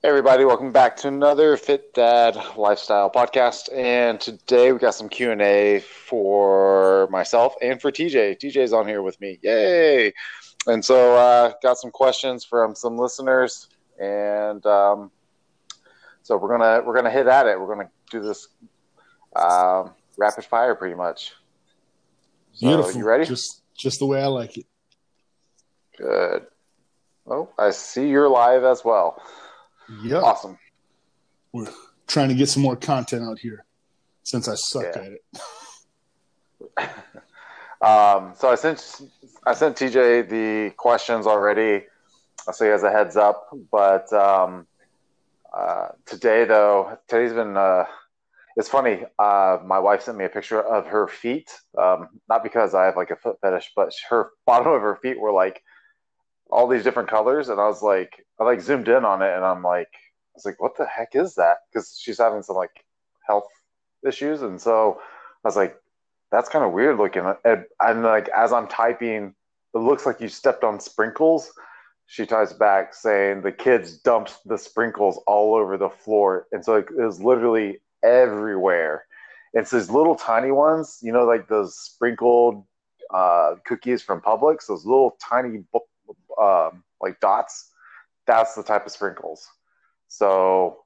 Hey everybody, welcome back to another Fit Dad Lifestyle podcast. And today we got some Q and A for myself and for TJ. TJ's on here with me, yay! And so uh, got some questions from some listeners, and um, so we're gonna we're gonna hit at it. We're gonna do this um, rapid fire, pretty much. So, Beautiful. You ready? Just just the way I like it. Good. Oh, I see you're live as well. Yeah. Awesome. We're trying to get some more content out here since I suck yeah. at it. um, so I sent I sent TJ the questions already. So he has a heads up. But um, uh, today, though, today's been uh, it's funny. Uh, my wife sent me a picture of her feet. Um, not because I have like a foot fetish, but her bottom of her feet were like all these different colors, and I was like, I like zoomed in on it, and I'm like, I was like, what the heck is that? Because she's having some like health issues, and so I was like, that's kind of weird looking. And, and like as I'm typing, it looks like you stepped on sprinkles. She types back saying the kids dumped the sprinkles all over the floor, and so it was literally everywhere. It's these little tiny ones, you know, like those sprinkled uh, cookies from Publix, those little tiny um, like dots, that's the type of sprinkles. So,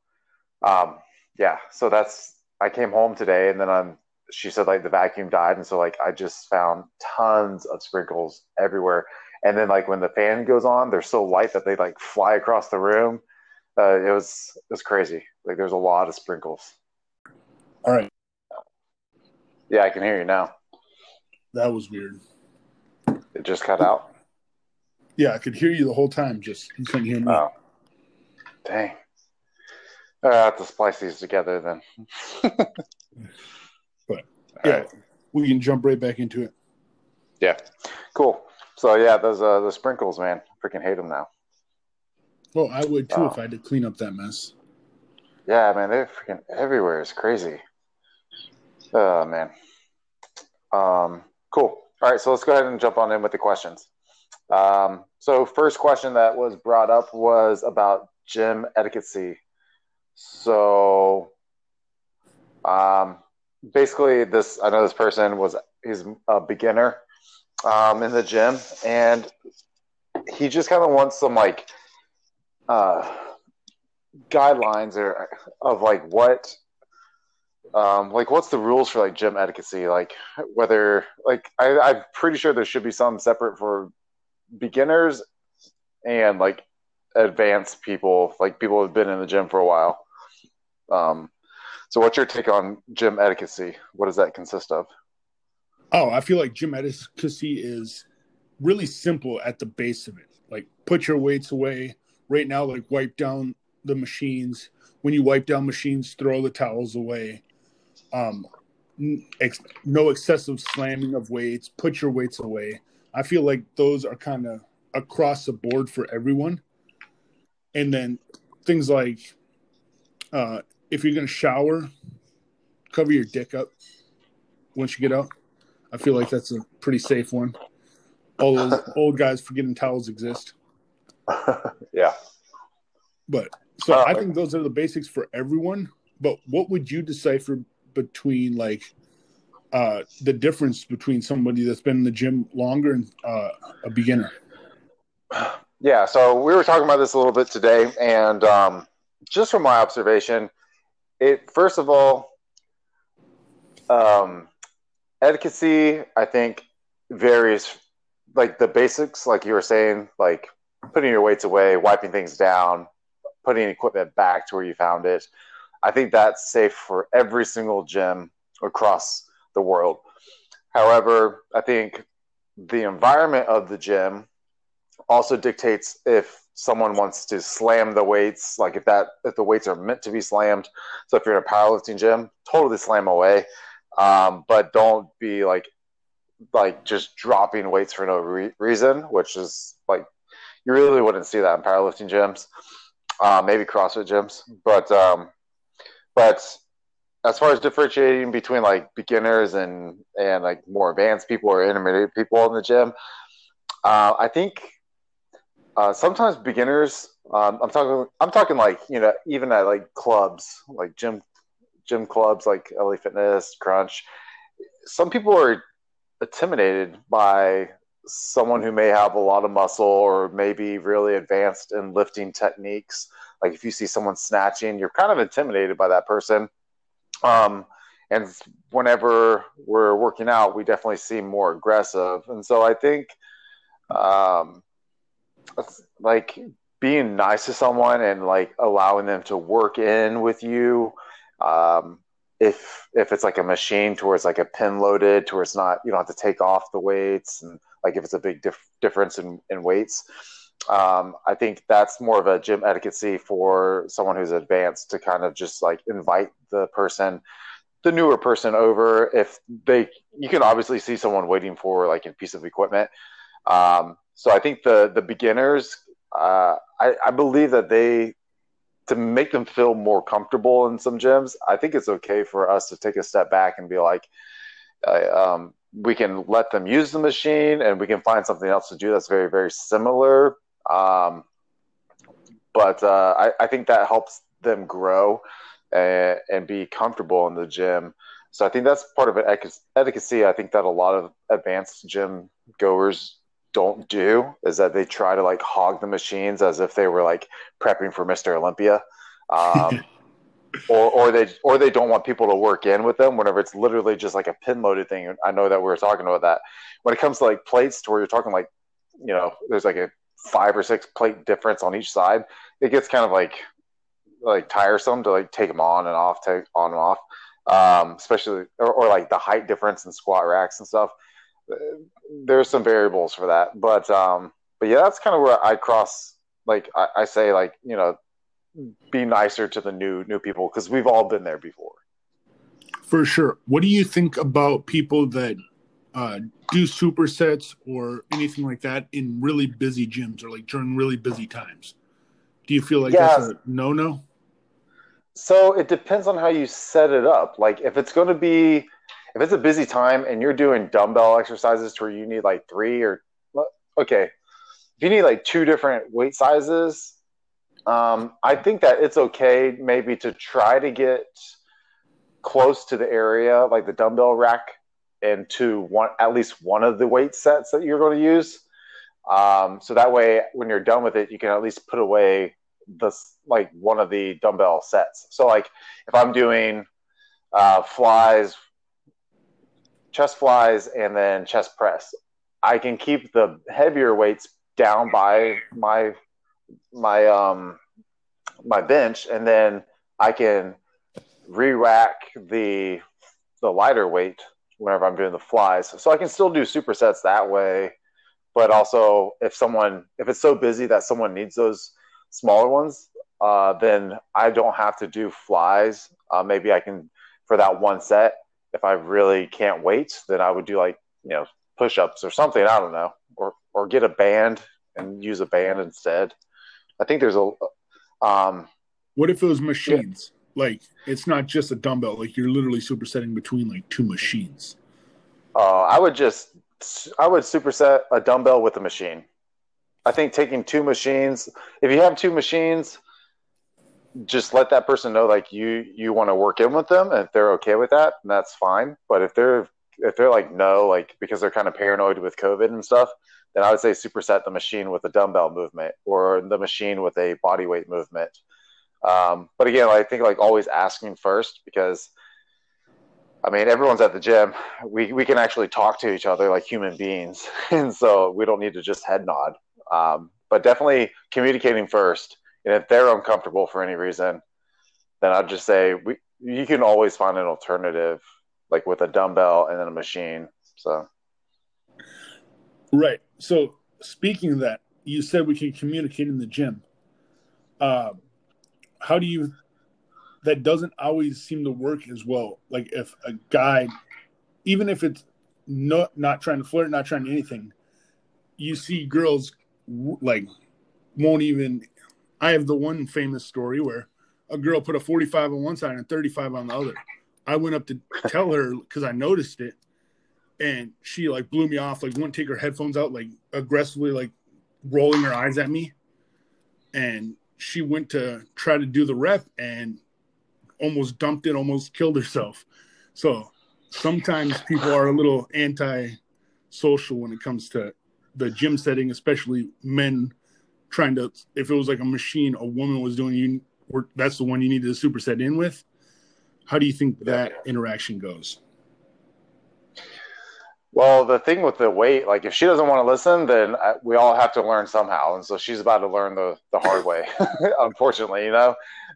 um, yeah, so that's I came home today and then I'm she said like the vacuum died and so like I just found tons of sprinkles everywhere. And then like when the fan goes on, they're so light that they like fly across the room. Uh, it was it was crazy. Like there's a lot of sprinkles. All right. Yeah, I can hear you now. That was weird. It just cut out. Yeah, I could hear you the whole time. Just you couldn't hear me. Oh, dang! I have to splice these together then. but yeah, right. we can jump right back into it. Yeah, cool. So yeah, those uh, the sprinkles, man, freaking hate them now. Well, I would too oh. if I had to clean up that mess. Yeah, man, they're freaking everywhere. It's crazy. Oh man. Um, cool. All right, so let's go ahead and jump on in with the questions. Um, so, first question that was brought up was about gym etiquette. So, um, basically, this I know this person was he's a beginner um, in the gym, and he just kind of wants some like uh, guidelines or of like what um, like what's the rules for like gym etiquette like whether like I, i'm pretty sure there should be some separate for beginners and like advanced people, like people who've been in the gym for a while. Um, so, what's your take on gym etiquette? What does that consist of? Oh, I feel like gym etiquette is really simple at the base of it. Like, put your weights away. Right now, like, wipe down the machines. When you wipe down machines, throw the towels away. Um, ex- no excessive slamming of weights. Put your weights away. I feel like those are kind of across the board for everyone. And then things like uh, if you're going to shower, cover your dick up once you get out. I feel like that's a pretty safe one. All those old guys forgetting towels exist. yeah. But so uh, I think those are the basics for everyone. But what would you decipher between like uh, the difference between somebody that's been in the gym longer and uh, a beginner? Yeah, so we were talking about this a little bit today, and um, just from my observation, it first of all, um, etiquette, I think, varies. Like the basics, like you were saying, like putting your weights away, wiping things down, putting equipment back to where you found it. I think that's safe for every single gym across the world. However, I think the environment of the gym also dictates if someone wants to slam the weights, like if that if the weights are meant to be slammed. So if you're in a powerlifting gym, totally slam away, um, but don't be like like just dropping weights for no re- reason, which is like you really wouldn't see that in powerlifting gyms, uh, maybe CrossFit gyms, but um, but as far as differentiating between like beginners and and like more advanced people or intermediate people in the gym, uh, I think Uh, sometimes beginners. Um, I'm talking. I'm talking like you know, even at like clubs, like gym, gym clubs, like LA Fitness, Crunch. Some people are intimidated by someone who may have a lot of muscle or maybe really advanced in lifting techniques. Like if you see someone snatching, you're kind of intimidated by that person. Um, and whenever we're working out, we definitely seem more aggressive. And so I think, um, like being nice to someone and like allowing them to work in with you. Um, if if it's like a machine towards like a pin loaded, to where it's not you don't have to take off the weights and like if it's a big dif- difference in, in weights. Um, I think that's more of a gym etiquette for someone who's advanced to kind of just like invite the person, the newer person over. If they, you can obviously see someone waiting for like a piece of equipment. Um, so I think the the beginners, uh, I, I believe that they to make them feel more comfortable in some gyms. I think it's okay for us to take a step back and be like, uh, um, we can let them use the machine and we can find something else to do that's very very similar. Um, but uh, I, I, think that helps them grow and, and, be comfortable in the gym. So i think that's part of it. Etiquette i think that a lot of advanced gym goers don't do is that they try to like hog the machines as if they were like prepping for mr olympia. Um, or or they or they don't want people to work in with them whenever it's literally just like a pin loaded thing. I know that we were talking about that. When it comes to like plates, to where you're talking like, you know, there's like a five or six plate difference on each side. It gets kind of like like tiresome to like take them on and off, take on and off. Um, especially or, or like the height difference in squat racks and stuff. There's some variables for that, but um, but yeah, that's kind of where I cross. Like I, I say, like you know, be nicer to the new new people because we've all been there before. For sure. What do you think about people that uh, do supersets or anything like that in really busy gyms or like during really busy times? Do you feel like yeah. that's a no no? So it depends on how you set it up. Like if it's going to be, if it's a busy time and you're doing dumbbell exercises to where you need like three or, okay, if you need like two different weight sizes, um, I think that it's okay maybe to try to get close to the area, like the dumbbell rack, and to one at least one of the weight sets that you're going to use. Um, so that way, when you're done with it, you can at least put away the like one of the dumbbell sets. So like if I'm doing uh, flies, chest flies, and then chest press, I can keep the heavier weights down by my my um my bench, and then I can re-rack the the lighter weight whenever I'm doing the flies. So I can still do supersets that way, but also if someone if it's so busy that someone needs those smaller ones, uh, then I don't have to do flies. Uh, maybe I can for that one set. If I really can't wait, then I would do like you know push-ups or something. I don't know, or or get a band and use a band instead. I think there's a. Um, what if it was machines? Yeah. Like it's not just a dumbbell. Like you're literally supersetting between like two machines. Uh, I would just I would superset a dumbbell with a machine. I think taking two machines. If you have two machines, just let that person know like you you want to work in with them, and if they're okay with that, and that's fine. But if they're if they're like no, like because they're kind of paranoid with COVID and stuff, then I would say superset the machine with a dumbbell movement or the machine with a body weight movement. Um, but again, I think like always asking first because I mean everyone's at the gym. We we can actually talk to each other like human beings, and so we don't need to just head nod. Um, but definitely communicating first. And if they're uncomfortable for any reason, then I'd just say we you can always find an alternative, like with a dumbbell and then a machine. So Right. So speaking of that, you said we can communicate in the gym. Uh, how do you? That doesn't always seem to work as well. Like if a guy, even if it's not not trying to flirt, not trying anything, you see girls like won't even. I have the one famous story where a girl put a 45 on one side and 35 on the other. I went up to tell her because I noticed it, and she like blew me off like wouldn't take her headphones out like aggressively like rolling her eyes at me, and she went to try to do the rep and almost dumped it, almost killed herself. So sometimes people are a little anti-social when it comes to the gym setting, especially men trying to. If it was like a machine, a woman was doing you. That's the one you needed to superset in with. How do you think that interaction goes? Well, the thing with the weight, like if she doesn't want to listen, then uh, we all have to learn somehow, and so she's about to learn the the hard way, unfortunately, you know.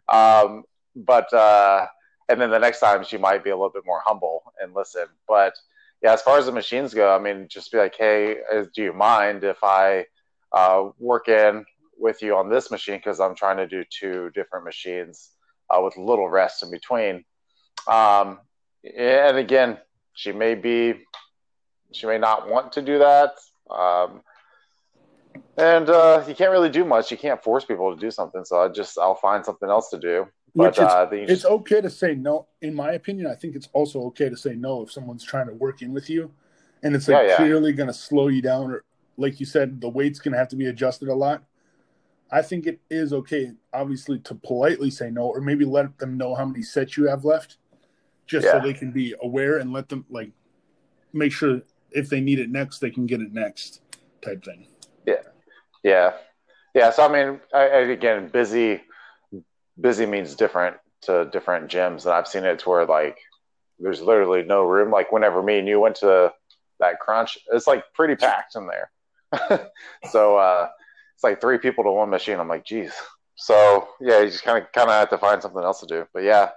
Um, but uh, and then the next time she might be a little bit more humble and listen. But yeah, as far as the machines go, I mean, just be like, hey, do you mind if I uh, work in with you on this machine because I'm trying to do two different machines uh, with little rest in between. Um, and again, she may be, she may not want to do that. Um, and uh, you can't really do much. You can't force people to do something. So I just I'll find something else to do. But it's, uh, it's okay to say no. In my opinion, I think it's also okay to say no if someone's trying to work in with you, and it's like yeah, yeah. clearly going to slow you down, or like you said, the weight's going to have to be adjusted a lot. I think it is okay, obviously, to politely say no, or maybe let them know how many sets you have left, just yeah. so they can be aware and let them like make sure if they need it next, they can get it next, type thing. Yeah, yeah, yeah. So I mean, I, again, busy busy means different to different gyms, and I've seen it to where like there's literally no room. Like whenever me and you went to that crunch, it's like pretty packed in there. so uh, it's like three people to one machine. I'm like, geez. So yeah, you just kind of kind of have to find something else to do. But yeah,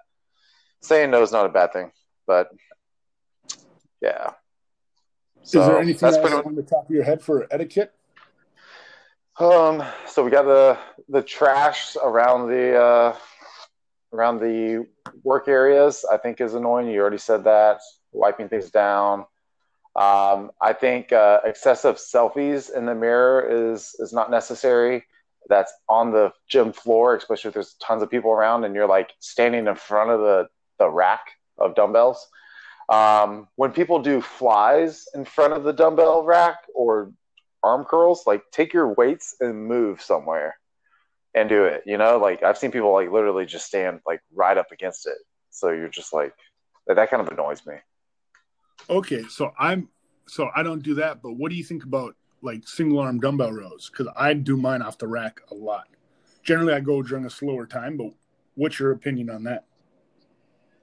saying no is not a bad thing. But yeah. So is there anything else pretty... on the top of your head for etiquette? Um, so we got the the trash around the uh, around the work areas. I think is annoying. You already said that. Wiping things down. Um, I think uh, excessive selfies in the mirror is is not necessary. That's on the gym floor, especially if there's tons of people around and you're like standing in front of the the rack of dumbbells. Um, when people do flies in front of the dumbbell rack or arm curls, like take your weights and move somewhere and do it. You know, like I've seen people like literally just stand like right up against it. So you're just like that kind of annoys me. Okay, so I'm so I don't do that, but what do you think about like single arm dumbbell rows? Because I do mine off the rack a lot. Generally, I go during a slower time, but what's your opinion on that?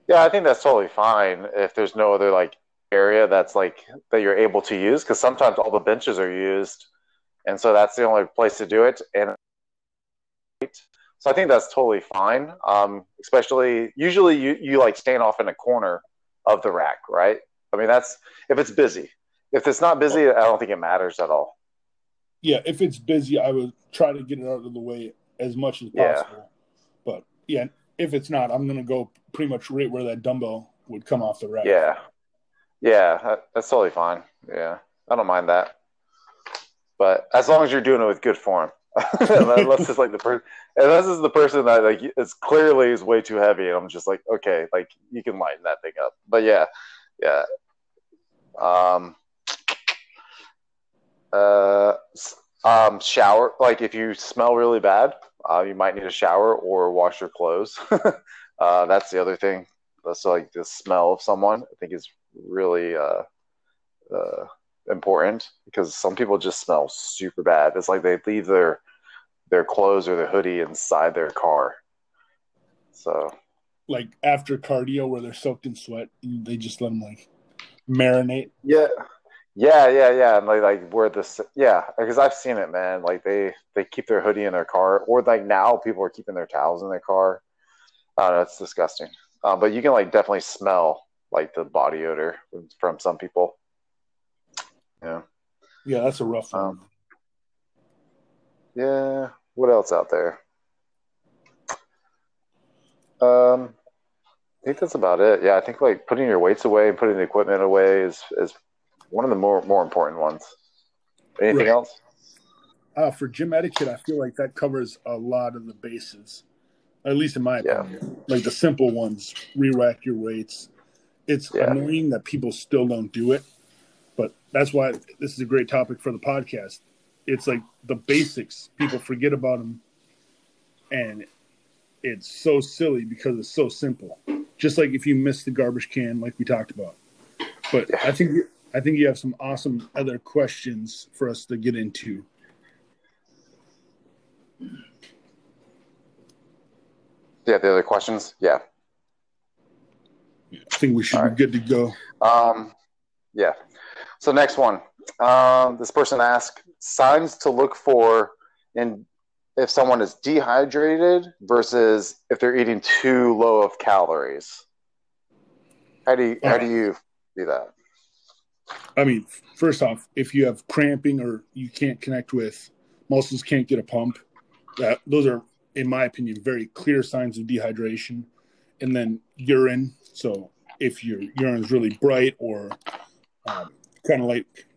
Yeah, I think that's totally fine if there's no other like area that's like that you're able to use because sometimes all the benches are used and so that's the only place to do it and so i think that's totally fine um, especially usually you, you like stand off in a corner of the rack right? I mean that's if it's busy. If it's not busy i don't think it matters at all. Yeah if it's busy i would try to get it out of the way as much as possible. Yeah. but yeah if it's not i'm going to go pretty much right where that dumbbell would come off the rack yeah yeah, that's totally fine. Yeah, I don't mind that. But as long as you're doing it with good form, unless it's like the person, unless it's the person that like it's clearly is way too heavy, and I'm just like, okay, like you can lighten that thing up. But yeah, yeah. Um. Uh. Um. Shower. Like if you smell really bad, uh, you might need a shower or wash your clothes. uh, that's the other thing. That's like the smell of someone. I think is really uh, uh, important because some people just smell super bad. It's like they leave their their clothes or their hoodie inside their car. So, like after cardio, where they're soaked in sweat, and they just let them like marinate. Yeah, yeah, yeah, yeah. And like, like where this, yeah, because I've seen it, man. Like they they keep their hoodie in their car, or like now people are keeping their towels in their car. I don't know, it's disgusting. Uh, but you can like definitely smell like the body odor from some people. Yeah. Yeah, that's a rough one. Um, yeah. What else out there? Um, I think that's about it. Yeah, I think like putting your weights away and putting the equipment away is is one of the more more important ones. Anything right. else? Uh, for gym etiquette, I feel like that covers a lot of the bases, at least in my yeah. opinion. Like the simple ones: re-rack your weights, it's yeah. annoying that people still don't do it, but that's why this is a great topic for the podcast. it's like the basics. People forget about them, and it's so silly because it's so simple. Just like if you miss the garbage can, like we talked about. But I think I think you have some awesome other questions for us to get into. Yeah, the other questions. Yeah. I think we should right. be good to go. Um, yeah. So next one. Um, this person asked signs to look for in if someone is dehydrated versus if they're eating too low of calories. How do you, how do you do that? I mean, first off, if you have cramping or you can't connect with muscles, can't get a pump, that those are, in my opinion, very clear signs of dehydration. And then urine. So if your urine is really bright or um, kind of like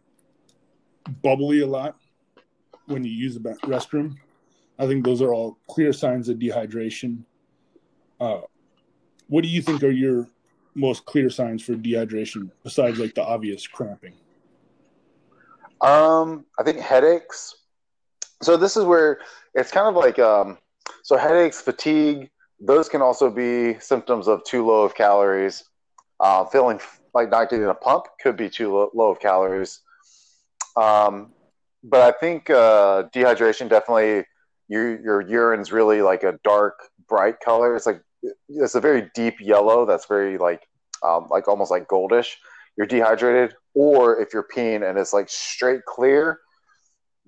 bubbly a lot when you use the restroom, I think those are all clear signs of dehydration. Uh, what do you think are your most clear signs for dehydration besides like the obvious cramping? Um, I think headaches. So this is where it's kind of like um, so headaches, fatigue. Those can also be symptoms of too low of calories. Uh, feeling like not getting a pump could be too low, low of calories. Um, but I think uh, dehydration definitely your your urine's really like a dark, bright color. It's like it's a very deep yellow that's very like um, like almost like goldish. You're dehydrated, or if you're peeing and it's like straight clear,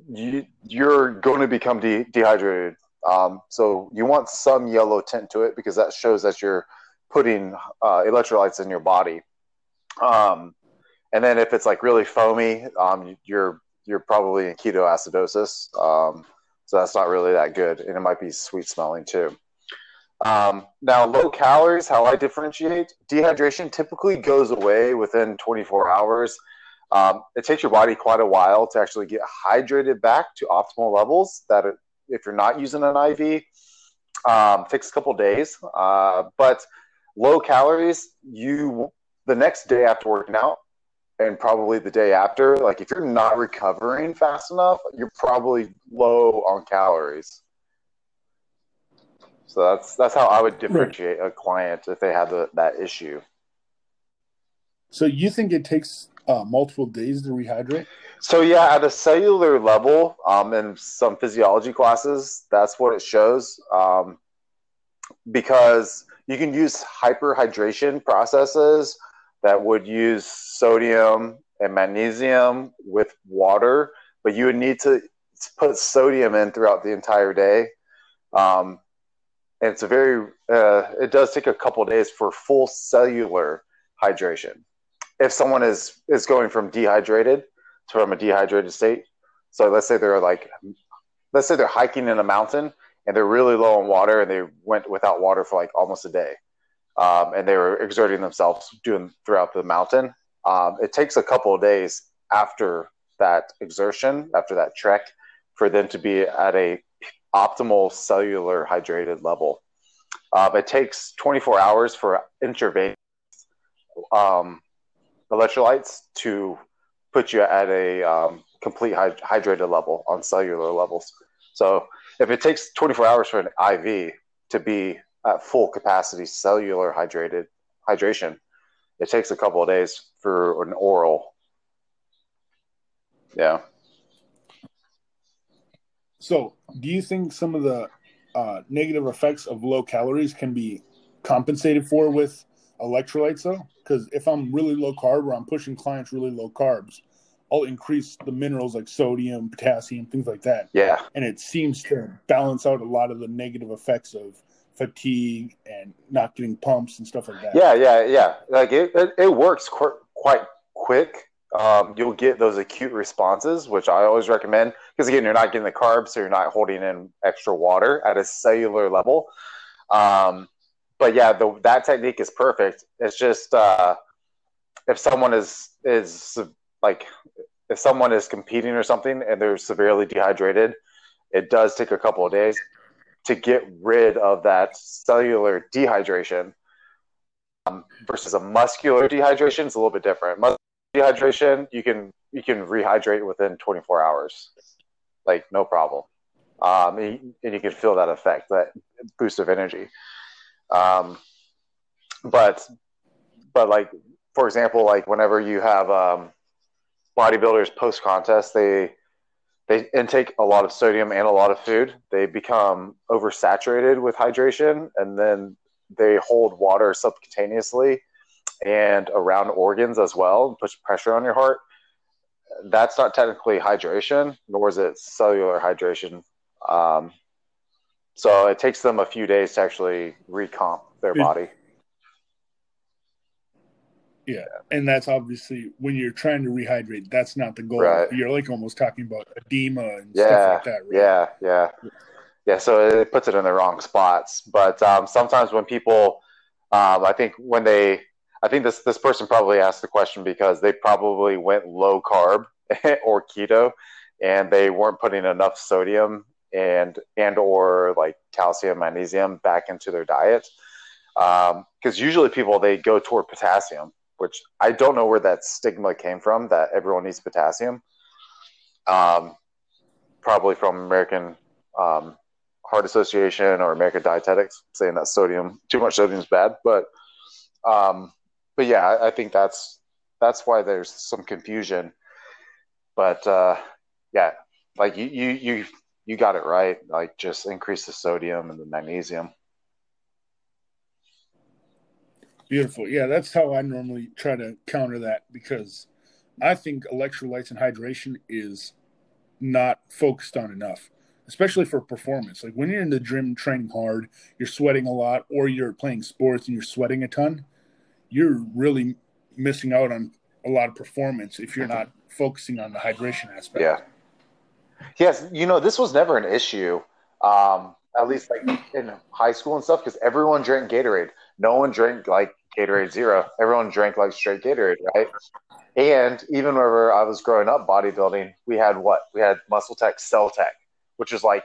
you you're going to become de- dehydrated. Um, so you want some yellow tint to it because that shows that you're putting uh, electrolytes in your body. Um, and then if it's like really foamy, um, you're you're probably in ketoacidosis. Um, so that's not really that good, and it might be sweet smelling too. Um, now, low calories, how I differentiate dehydration typically goes away within 24 hours. Um, it takes your body quite a while to actually get hydrated back to optimal levels. That it, if you're not using an IV, um, takes a couple days. Uh, but low calories, you the next day after working out, and probably the day after. Like if you're not recovering fast enough, you're probably low on calories. So that's that's how I would differentiate right. a client if they have the, that issue. So you think it takes uh, multiple days to rehydrate? So yeah, at a cellular level, um, in some physiology classes, that's what it shows. Um, because you can use hyperhydration processes that would use sodium and magnesium with water, but you would need to put sodium in throughout the entire day. Um, and it's a very, uh, it does take a couple days for full cellular hydration. If someone is is going from dehydrated to from a dehydrated state, so let's say they're like, let's say they're hiking in a mountain and they're really low on water and they went without water for like almost a day um, and they were exerting themselves doing throughout the mountain. Um, it takes a couple of days after that exertion, after that trek, for them to be at a optimal cellular hydrated level. Um, it takes 24 hours for intravenous um, electrolytes to put you at a um, complete hy- hydrated level on cellular levels. So if it takes 24 hours for an IV to be at full capacity cellular hydrated hydration. It takes a couple of days for an oral. Yeah. So, do you think some of the uh, negative effects of low calories can be compensated for with electrolytes, though? Because if I'm really low carb or I'm pushing clients really low carbs, I'll increase the minerals like sodium, potassium, things like that. Yeah. And it seems to balance out a lot of the negative effects of fatigue and not getting pumps and stuff like that. Yeah, yeah, yeah. Like it, it, it works qu- quite quick. Um, you'll get those acute responses, which I always recommend because again, you're not getting the carbs, so you're not holding in extra water at a cellular level. Um, but yeah, the, that technique is perfect. It's just uh, if someone is is like if someone is competing or something and they're severely dehydrated, it does take a couple of days to get rid of that cellular dehydration um, versus a muscular dehydration is a little bit different. Muscular dehydration, you can you can rehydrate within 24 hours. like no problem. Um, and, you can feel that effect, that boost of energy. Um, but but like for example, like whenever you have um, bodybuilders post contest, they they intake a lot of sodium and a lot of food. They become oversaturated with hydration, and then they hold water subcutaneously and around organs as well, puts pressure on your heart. That's not technically hydration, nor is it cellular hydration. Um, so it takes them a few days to actually recomp their body. Yeah, and that's obviously when you're trying to rehydrate. That's not the goal. Right. You're like almost talking about edema and yeah, stuff like that. Right? Yeah, yeah, yeah. So it puts it in the wrong spots. But um, sometimes when people, um, I think when they, I think this this person probably asked the question because they probably went low carb or keto, and they weren't putting enough sodium and and or like calcium, magnesium back into their diet. Because um, usually people they go toward potassium which I don't know where that stigma came from that everyone needs potassium. Um, probably from American um, Heart Association or American Dietetics saying that sodium, too much sodium is bad. But, um, but yeah, I, I, think that's that's why there's some confusion. But uh, yeah, like you you you you got it right. Like just increase the sodium and the magnesium. Beautiful. Yeah, that's how I normally try to counter that because I think electrolytes and hydration is not focused on enough, especially for performance. Like when you're in the gym training hard, you're sweating a lot, or you're playing sports and you're sweating a ton, you're really missing out on a lot of performance if you're not focusing on the hydration aspect. Yeah. Yes, you know, this was never an issue. Um, at least like in high school and stuff, because everyone drank Gatorade. No one drank like Gatorade Zero. Everyone drank like straight Gatorade, right? And even whenever I was growing up bodybuilding, we had what? We had Muscle Tech Cell Tech, which was like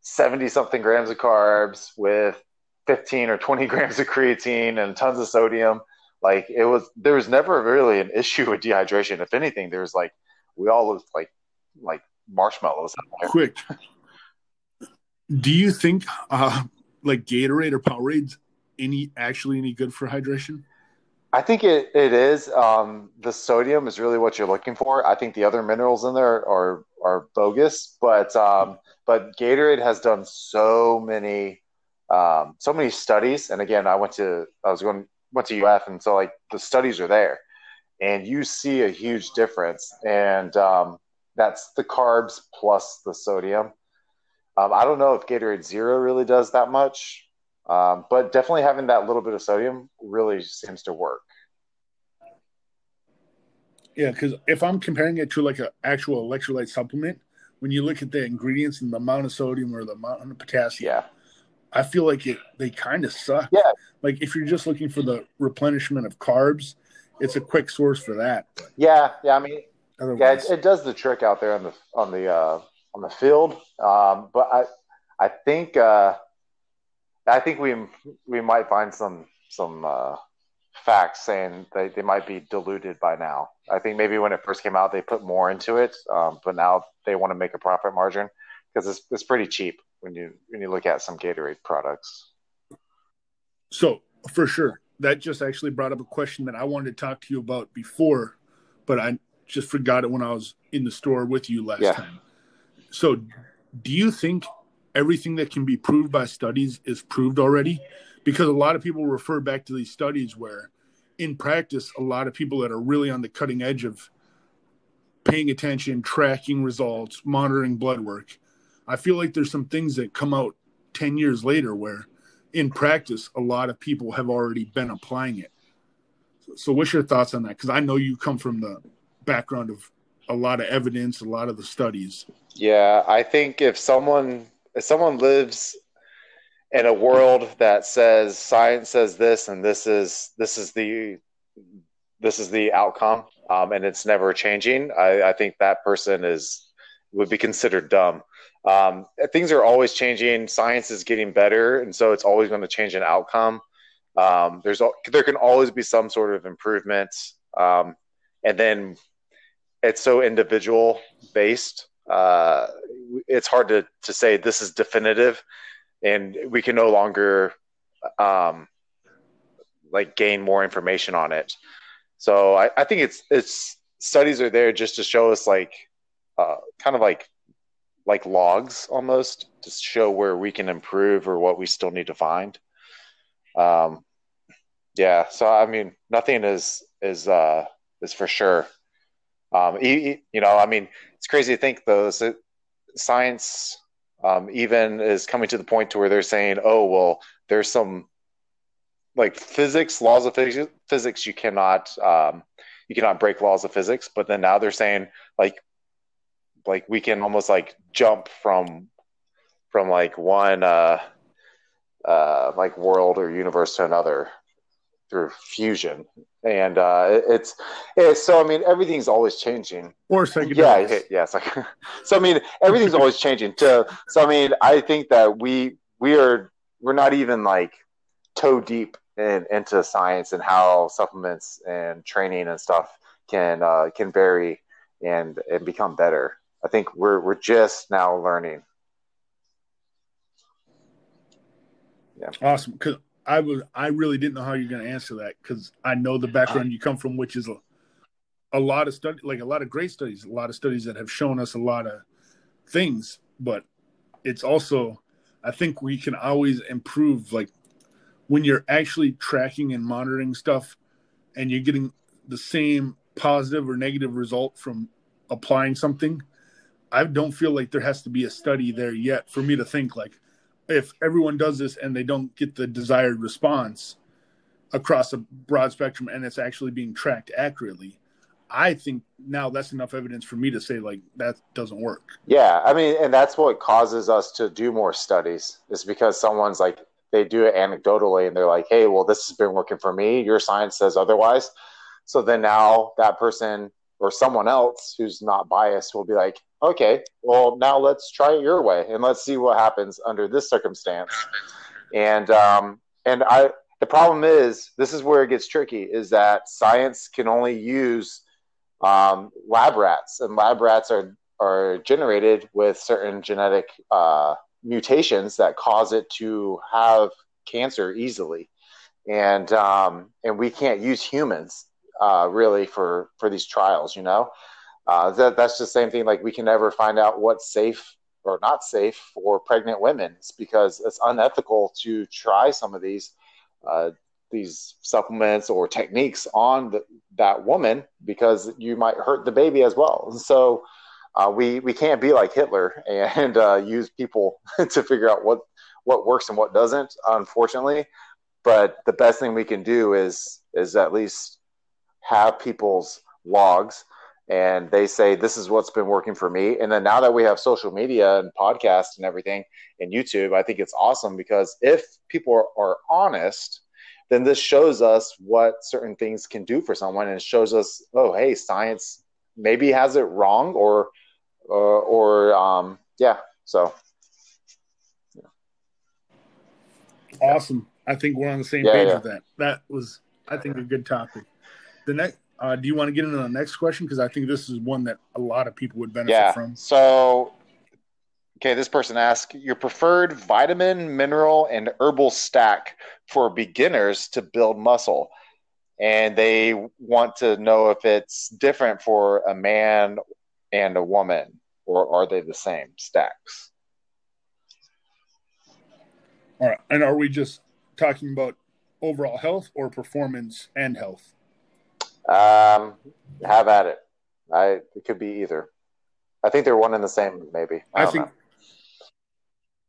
70 something grams of carbs with 15 or 20 grams of creatine and tons of sodium. Like it was, there was never really an issue with dehydration. If anything, there was like, we all looked like, like marshmallows. Quick. Do you think, uh, like Gatorade or Powerades any actually any good for hydration? I think it, it is. Um, the sodium is really what you're looking for. I think the other minerals in there are are bogus, but um, but Gatorade has done so many um, so many studies. And again, I went to I was going went to UF, and so like the studies are there, and you see a huge difference. And um, that's the carbs plus the sodium. Um, I don't know if Gatorade Zero really does that much. Um, but definitely having that little bit of sodium really seems to work. Yeah, because if I'm comparing it to like an actual electrolyte supplement, when you look at the ingredients and the amount of sodium or the amount of potassium, yeah, I feel like it they kind of suck. Yeah, like if you're just looking for the replenishment of carbs, it's a quick source for that. Yeah, yeah. I mean, yeah, it, it, does the trick out there on the on the uh, on the field. Um, but I I think uh, I think we we might find some some uh, facts saying they, they might be diluted by now. I think maybe when it first came out, they put more into it, um, but now they want to make a profit margin because it's it's pretty cheap when you when you look at some Gatorade products. So for sure, that just actually brought up a question that I wanted to talk to you about before, but I just forgot it when I was in the store with you last yeah. time. So, do you think everything that can be proved by studies is proved already because a lot of people refer back to these studies where in practice a lot of people that are really on the cutting edge of paying attention tracking results monitoring blood work i feel like there's some things that come out 10 years later where in practice a lot of people have already been applying it. So what's your thoughts on that? Because i know you come from the background of a lot of evidence a lot of the studies. Yeah i think if someone if someone lives in a world that says science says this and this is this is the this is the outcome um, and it's never changing I, I, think that person is would be considered dumb um, things are always changing science is getting better and so it's always going to change an outcome um, there's there can always be some sort of improvement um, and then it's so individual based uh, it's hard to to say this is definitive, and we can no longer um, like gain more information on it. So I, I think it's it's studies are there just to show us like uh, kind of like like logs almost to show where we can improve or what we still need to find. Um, yeah. So I mean, nothing is is uh, is for sure. Um, you, you know, I mean, it's crazy to think though. Science um, even is coming to the point to where they're saying, "Oh, well, there's some like physics, laws of physics, physics you cannot um, you cannot break laws of physics." But then now they're saying like like we can almost like jump from from like one uh, uh, like world or universe to another through fusion and uh, it's it's so I mean everything's always changing. Or Yeah, yeah. So, so I mean everything's always changing. To so I mean I think that we we are we're not even like toe deep in, into science and how supplements and training and stuff can uh, can vary and and become better. I think we're we're just now learning. Yeah. Awesome. Because I was I really didn't know how you're going to answer that because I know the background you come from, which is a, a lot of study, like a lot of great studies, a lot of studies that have shown us a lot of things. But it's also, I think we can always improve. Like when you're actually tracking and monitoring stuff, and you're getting the same positive or negative result from applying something. I don't feel like there has to be a study there yet for me to think like, if everyone does this and they don't get the desired response across a broad spectrum and it's actually being tracked accurately i think now that's enough evidence for me to say like that doesn't work. Yeah i mean and that's what causes us to do more studies is because someone's like they do it anecdotally and they're like hey well this has been working for me. Your science says otherwise. So then now that person or someone else who's not biased will be like okay, well, now let's try it your way and let's see what happens under this circumstance. And um, and I the problem is this is where it gets tricky is that science can only use um, lab rats and lab rats are are generated with certain genetic uh, mutations that cause it to have cancer easily and um, and we can't use humans uh, really for for these trials you know uh, that that's the same thing. Like we can never find out what's safe or not safe for pregnant women. It's because it's unethical to try some of these uh, these supplements or techniques on the, that woman because you might hurt the baby as well. So uh, we we can't be like Hitler and uh, use people to figure out what what works and what doesn't. Unfortunately, but the best thing we can do is is at least have people's logs and they say this is what's been working for me and then now that we have social media and podcasts and everything and youtube i think it's awesome because if people are, are honest then this shows us what certain things can do for someone and shows us oh hey science maybe has it wrong or uh, or um, yeah so yeah. awesome i think we're on the same yeah, page yeah. with that that was i think a good topic the next uh, do you want to get into the next question? Because I think this is one that a lot of people would benefit yeah. from. So, okay, this person asks your preferred vitamin, mineral, and herbal stack for beginners to build muscle. And they want to know if it's different for a man and a woman, or are they the same stacks? All right. And are we just talking about overall health or performance and health? Um, have at it. I it could be either. I think they're one and the same, maybe. I, I think. Know.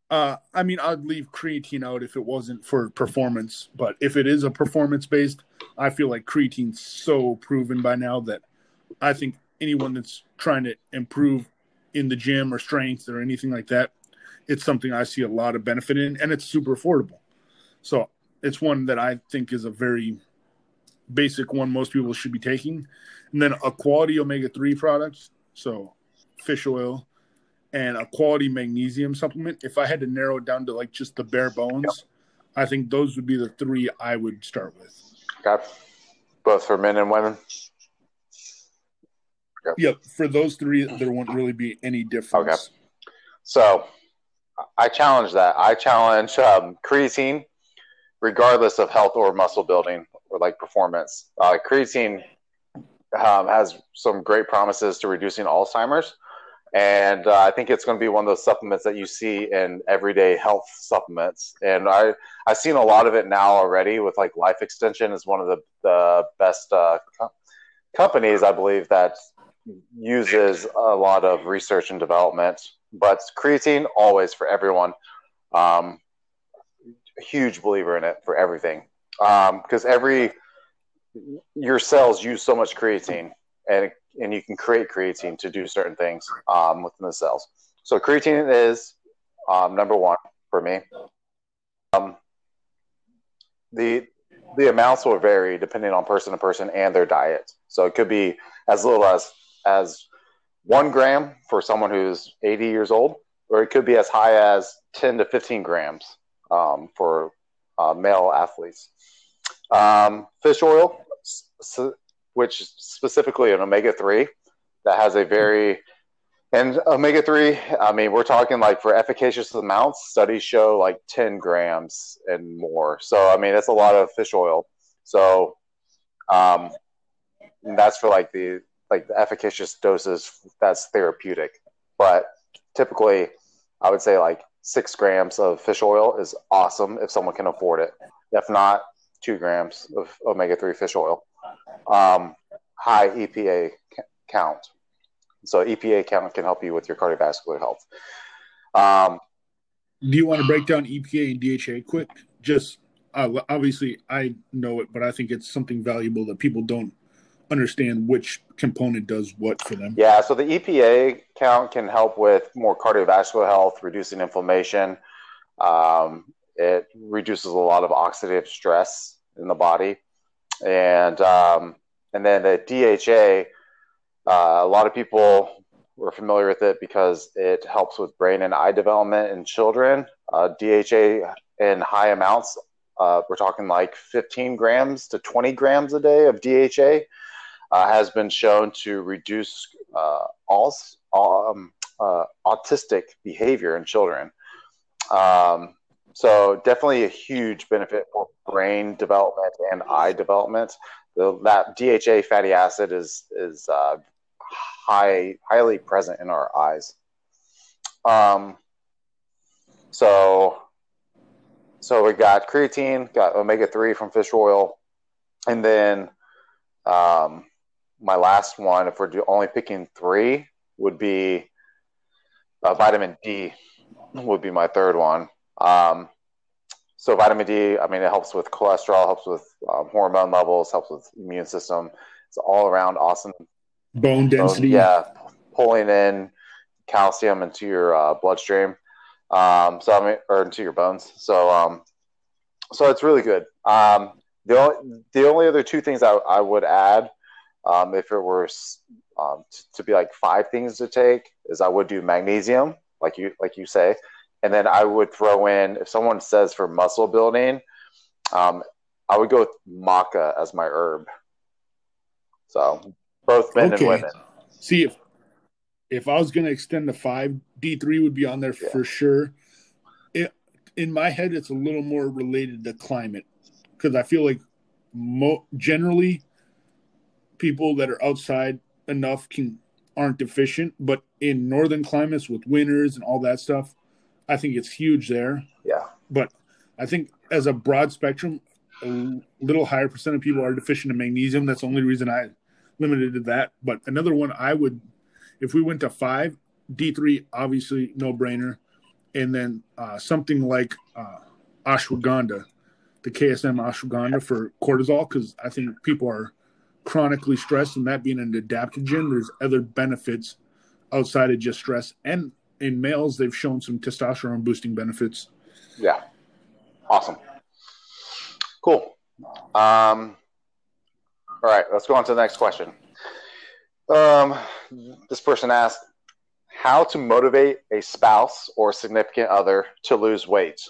Uh, I mean, I'd leave creatine out if it wasn't for performance, but if it is a performance based, I feel like creatine's so proven by now that I think anyone that's trying to improve in the gym or strength or anything like that, it's something I see a lot of benefit in, and it's super affordable. So it's one that I think is a very basic one most people should be taking. And then a quality omega 3 product, so fish oil, and a quality magnesium supplement. If I had to narrow it down to like just the bare bones, yep. I think those would be the three I would start with. Okay. Both for men and women? Yep, for those three, there won't really be any difference. Okay. So I challenge that. I challenge um, creatine, regardless of health or muscle building or like performance. Uh, creatine um, has some great promises to reducing Alzheimer's. And uh, I think it's going to be one of those supplements that you see in everyday health supplements. And I, I've seen a lot of it now already with like Life Extension is one of the, the best uh, co- companies, I believe, that uses a lot of research and development. But creatine, always for everyone. Um, huge believer in it for everything. Because um, every, your cells use so much creatine and and you can create creatine to do certain things um, within the cells. So creatine is um, number one for me. Um, the the amounts will vary depending on person to person and their diet. So it could be as little as as one gram for someone who's 80 years old, or it could be as high as 10 to 15 grams um, for uh, male athletes. Um, fish oil, so which is specifically an omega 3 that has a very and omega 3 i mean we're talking like for efficacious amounts studies show like 10 grams and more. So i mean it's a lot of fish oil. So um that's for like the like the efficacious doses that's therapeutic. But typically i would say like six grams of fish oil is awesome if someone can afford it if not two grams of omega-3 fish oil um, high EPA count. So EPA count can help you with your cardiovascular health. Um, Do you want to break down EPA and DHA quick? Just uh, obviously, I know it, but I think it's something valuable that people don't understand which component does what for them. Yeah, so the EPA count can help with more cardiovascular health, reducing inflammation. Um, it reduces a lot of oxidative stress in the body and um, and then the DHA. Uh, a lot of people were familiar with it because it helps with brain and eye development in children. Uh, DHA in high amounts, uh, we're talking like 15 grams to 20 grams a day of DHA, has been shown to reduce uh, all, um, uh, autistic behavior in children. Um, so definitely a huge benefit for brain development and eye development. The, that DHA fatty acid is is uh, high highly present in our eyes. Um, so so we got creatine, got omega three from fish oil, and then um, my last one, if we're only picking three, would be uh, vitamin D. Would be my third one. Um, so vitamin D, I mean, it helps with cholesterol, helps with um, hormone levels, helps with immune system. It's all around awesome. Bone density. yeah, pulling in calcium into your uh, bloodstream. Um, so I mean, or into your bones. So um, so it's really good. Um, the only the only other two things I, I would add, um, if it were um, to, to be like five things to take, is I would do magnesium, like you like you say, and then I would throw in if someone says for muscle building, um, I would go with maca as my herb. So both men okay. and women. See if if I was going to extend the five, D three would be on there yeah. for sure. It, in my head, it's a little more related to climate because I feel like mo- generally people that are outside enough can aren't deficient, but in northern climates with winters and all that stuff, I think it's huge there. Yeah. But I think as a broad spectrum, a little higher percent of people are deficient in magnesium. That's the only reason I limited to that. But another one I would, if we went to five, D3, obviously no brainer. And then uh, something like uh, ashwagandha, the KSM ashwagandha for cortisol, because I think people are chronically stressed and that being an adaptogen, there's other benefits outside of just stress and in males, they've shown some testosterone boosting benefits. Yeah. Awesome. Cool. Um, all right, let's go on to the next question. Um, this person asked, how to motivate a spouse or significant other to lose weight.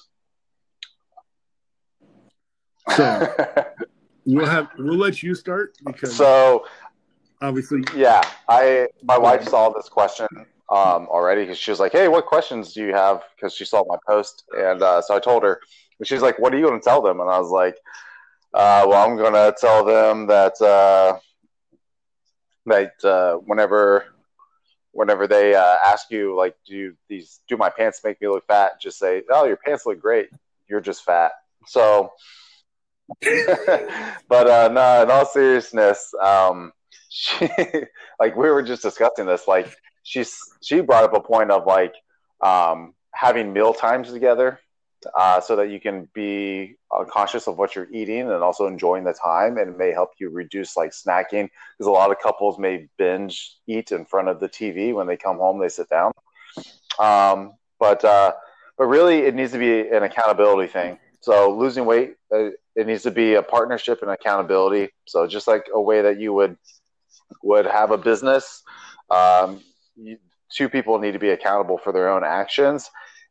So we'll have we'll let you start because so obviously. Yeah, I my wife saw this question um, already because she was like, "Hey, what questions do you have?" Because she saw my post, and uh, so I told her, and she's like, "What are you going to tell them?" And I was like, uh, "Well, I'm going to tell them that uh, that uh, whenever." Whenever they uh, ask you, like, do these do my pants make me look fat? Just say, "Oh, your pants look great. You're just fat." So, but uh, no, in all seriousness, um, she like we were just discussing this. Like she's she brought up a point of like um, having meal times together, uh, so that you can be uh, conscious of what you're eating and also enjoying the time, and it may help you reduce like snacking because a lot of couples may binge eat in front of the TV when they come home. They sit down, um, but uh, but really it needs to be an accountability thing. So losing weight, uh, it needs to be a partnership and accountability. So just like a way that you would would have a business, um, you, two people need to be accountable for their own actions,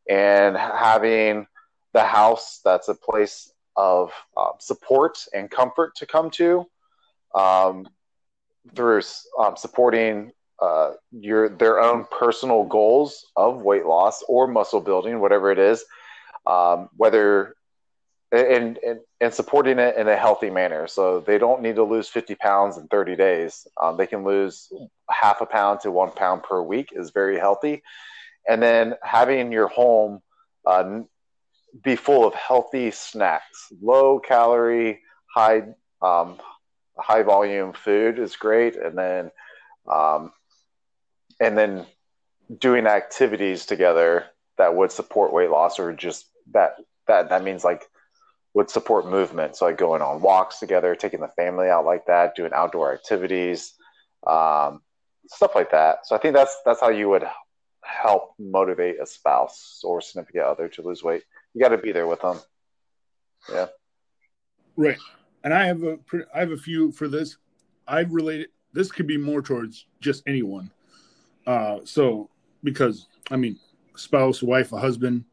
and having the house that's a place of uh, support and comfort to come to um, through um, supporting uh, your their own personal goals of weight loss or muscle building, whatever it is. Um, whether and, and and supporting it in a healthy manner. So they don't need to lose 50 pounds in 30 days. Um, they can lose half a pound to one pound per week is very healthy. And then having your home uh, be full of healthy snacks, low calorie, high um, high volume food is great. And then um, and then doing activities together that would support weight loss or just that that that means like would support movement. So like going on walks together, taking the family out like that, doing outdoor activities, um, stuff like that. So I think that's that's how you would help motivate a spouse or significant other to lose weight. You got to be there with them. Yeah. Right. And I have a I have a few for this. I've related this could be more towards just anyone. Uh, so because I mean, spouse, wife, a husband.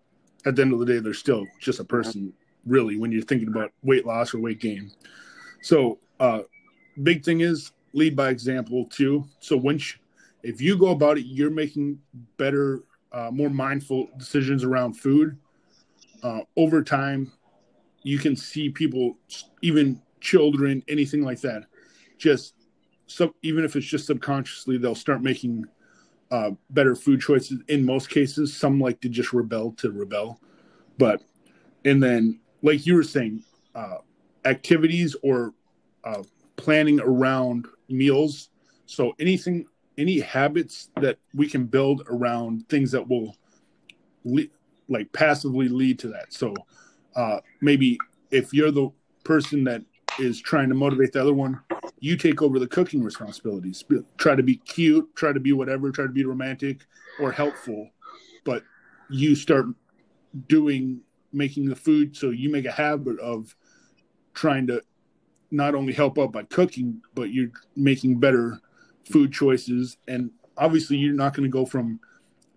At the end of the day, they're still just a person really when you're thinking about weight loss or weight gain. So, uh, big thing is lead by example too. So once if you go about it, you're making better, uh, more mindful decisions around food. Uh, over time, you can see people, even children, anything like that, just some even if it's just subconsciously, they'll start making uh, better food choices. In most cases, some like to just rebel to rebel, but and then like you were saying, uh, activities or uh, planning around meals. So anything, any habits that we can build around things that will, le- like passively lead to that. So uh, maybe if you're the person that is trying to motivate the other one, you take over the cooking responsibilities. Try to be cute, try to be whatever, try to be romantic or helpful, but you start doing making the food so you make a habit of trying to not only help out by cooking but you're making better food choices and obviously you're not going to go from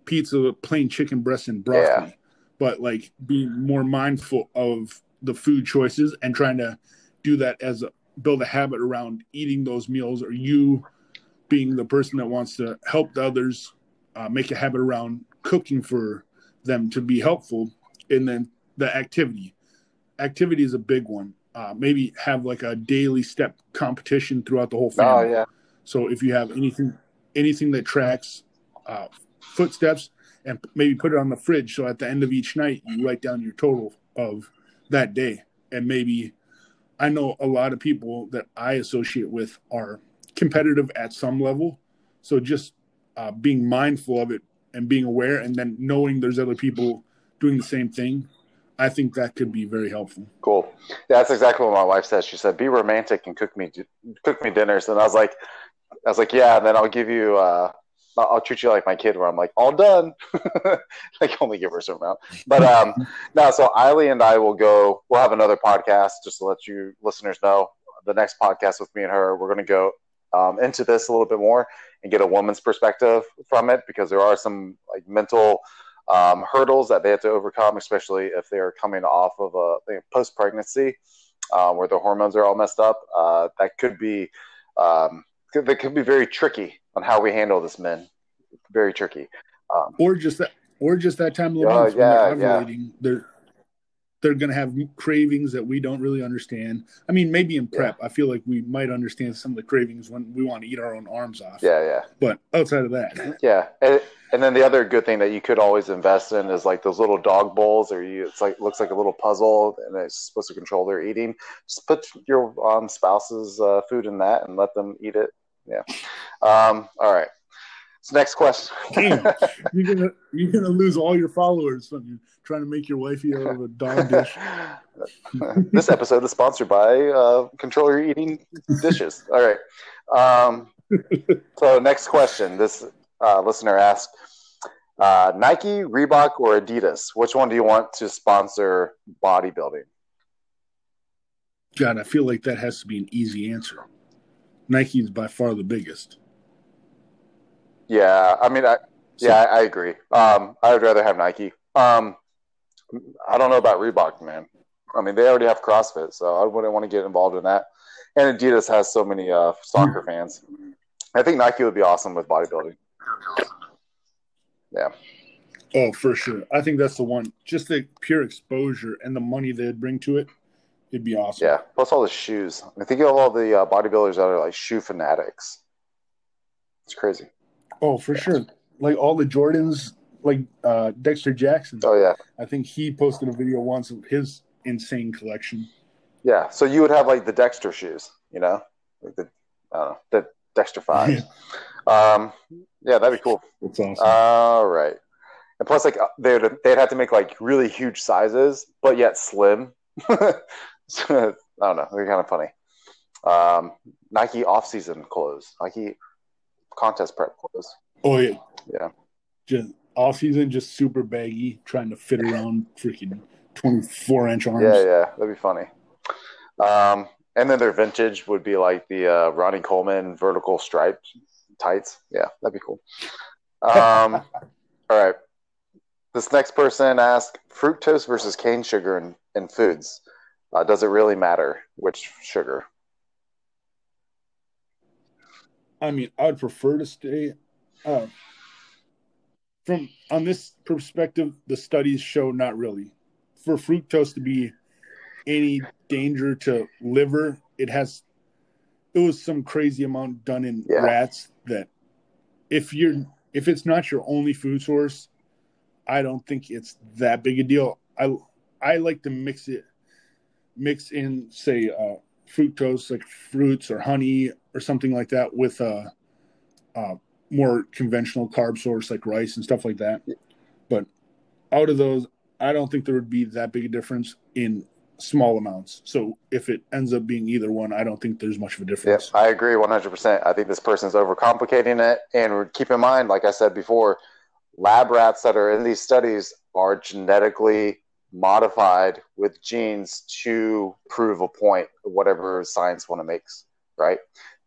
pizza plain chicken breast and broccoli yeah. but like being more mindful of the food choices and trying to do that as a build a habit around eating those meals or you being the person that wants to help the others uh, make a habit around cooking for them to be helpful and then the activity. Activity is a big one. Uh, maybe have like a daily step competition throughout the whole family. Oh yeah. So if you have anything anything that tracks uh, footsteps, and maybe put it on the fridge. So at the end of each night, you write down your total of that day. And maybe I know a lot of people that I associate with are competitive at some level. So just uh, being mindful of it and being aware, and then knowing there's other people doing the same thing I think that could be very helpful. Cool. That's exactly what my wife said. She said, "Be romantic and cook me cook me dinners." And I was like, I was like, "Yeah." And then I'll give you, uh, I'll treat you like my kid, where I'm like, "All done." like only give her a certain amount. But um, no. So Eiley and I will go. We'll have another podcast just to let you listeners know. The next podcast with me and her, we're going to go um, into this a little bit more and get a woman's perspective from it because there are some like mental um, hurdles that they have to overcome, especially if they are coming off of a post pregnancy uh, where their hormones are all messed up. Uh, that could be um, that could be very tricky on how we handle this, men. Very tricky. Um, or just that, or just that time of the month yeah, when they're ovulating. They're they're gonna have cravings that we don't really understand. I mean, maybe in prep, I feel like we might understand some of the cravings when we want to eat our own arms off. yeah, yeah. But outside of that, Yeah, and, and then the other good thing that you could always invest in is like those little dog bowls, or you it's like looks like a little puzzle, and it's supposed to control their eating. Just put your um, spouse's uh, food in that and let them eat it. Yeah. Um, all right. So next question. damn, you're gonna you're gonna lose all your followers when you're trying to make your wife eat out of a dog dish. this episode is sponsored by uh, Control Your Eating Dishes. All right. Um, so next question. This uh, listener asked, uh, Nike, Reebok, or Adidas? Which one do you want to sponsor bodybuilding? God, I feel like that has to be an easy answer. Nike is by far the biggest. Yeah, I mean, I, So- yeah, I, I agree. Um, I would rather have Nike. Um, I don't know about Reebok, man. I mean, they already have CrossFit, so I wouldn't want to get involved in that. And Adidas has so many uh, soccer fans. I think Nike would be awesome with bodybuilding. Yeah. Oh, for sure. I think that's the one. Just the pure exposure and the money they'd bring to it, it'd be awesome. Yeah, plus all the shoes. I think of all the uh, bodybuilders that are like shoe fanatics. It's crazy. Oh, for sure. Like all the Jordans, like uh, Dexter Jackson. Oh yeah, I think he posted a video once of his insane collection. yeah. So you would have like the Dexter shoes, you know, like the I the Dexter fives. um, yeah, that'd be cool. That's awesome. All right. And plus, like they'd they'd have to make like really huge sizes, but yet slim. So, I don't know. They're kind of funny. Um, Nike off-season clothes, Nike contest prep clothes. oh yeah. Yeah. Just off season, just super baggy, trying to fit around freaking twenty four inch arms. Yeah, yeah, that'd be funny. Um, and then their vintage would be like the uh, Ronnie Coleman vertical striped tights. Yeah, that'd be cool. Um, all right. This next person asked fructose versus cane sugar in, in foods. Uh, does it really matter which sugar? I mean, I would prefer to stay. Uh, from on this perspective, the studies show not really. For fructose to be any danger to liver, it has. It was some crazy amount done in Yeah. rats that, if you're if it's not your only food source, I don't think it's that big a deal. I I like to mix it, mix in say uh, fructose like fruits or honey or something like that with a, a more conventional carb source like rice and stuff like that. But out of those, I don't think there would be that big a difference in small amounts. So if it ends up being either one, I don't think there's much of a Yep, difference. I agree 100%. I think this person's overcomplicating it. And keep in mind, like I said before, lab rats that are in these studies are genetically modified with genes to prove a point, whatever science want to makes, right?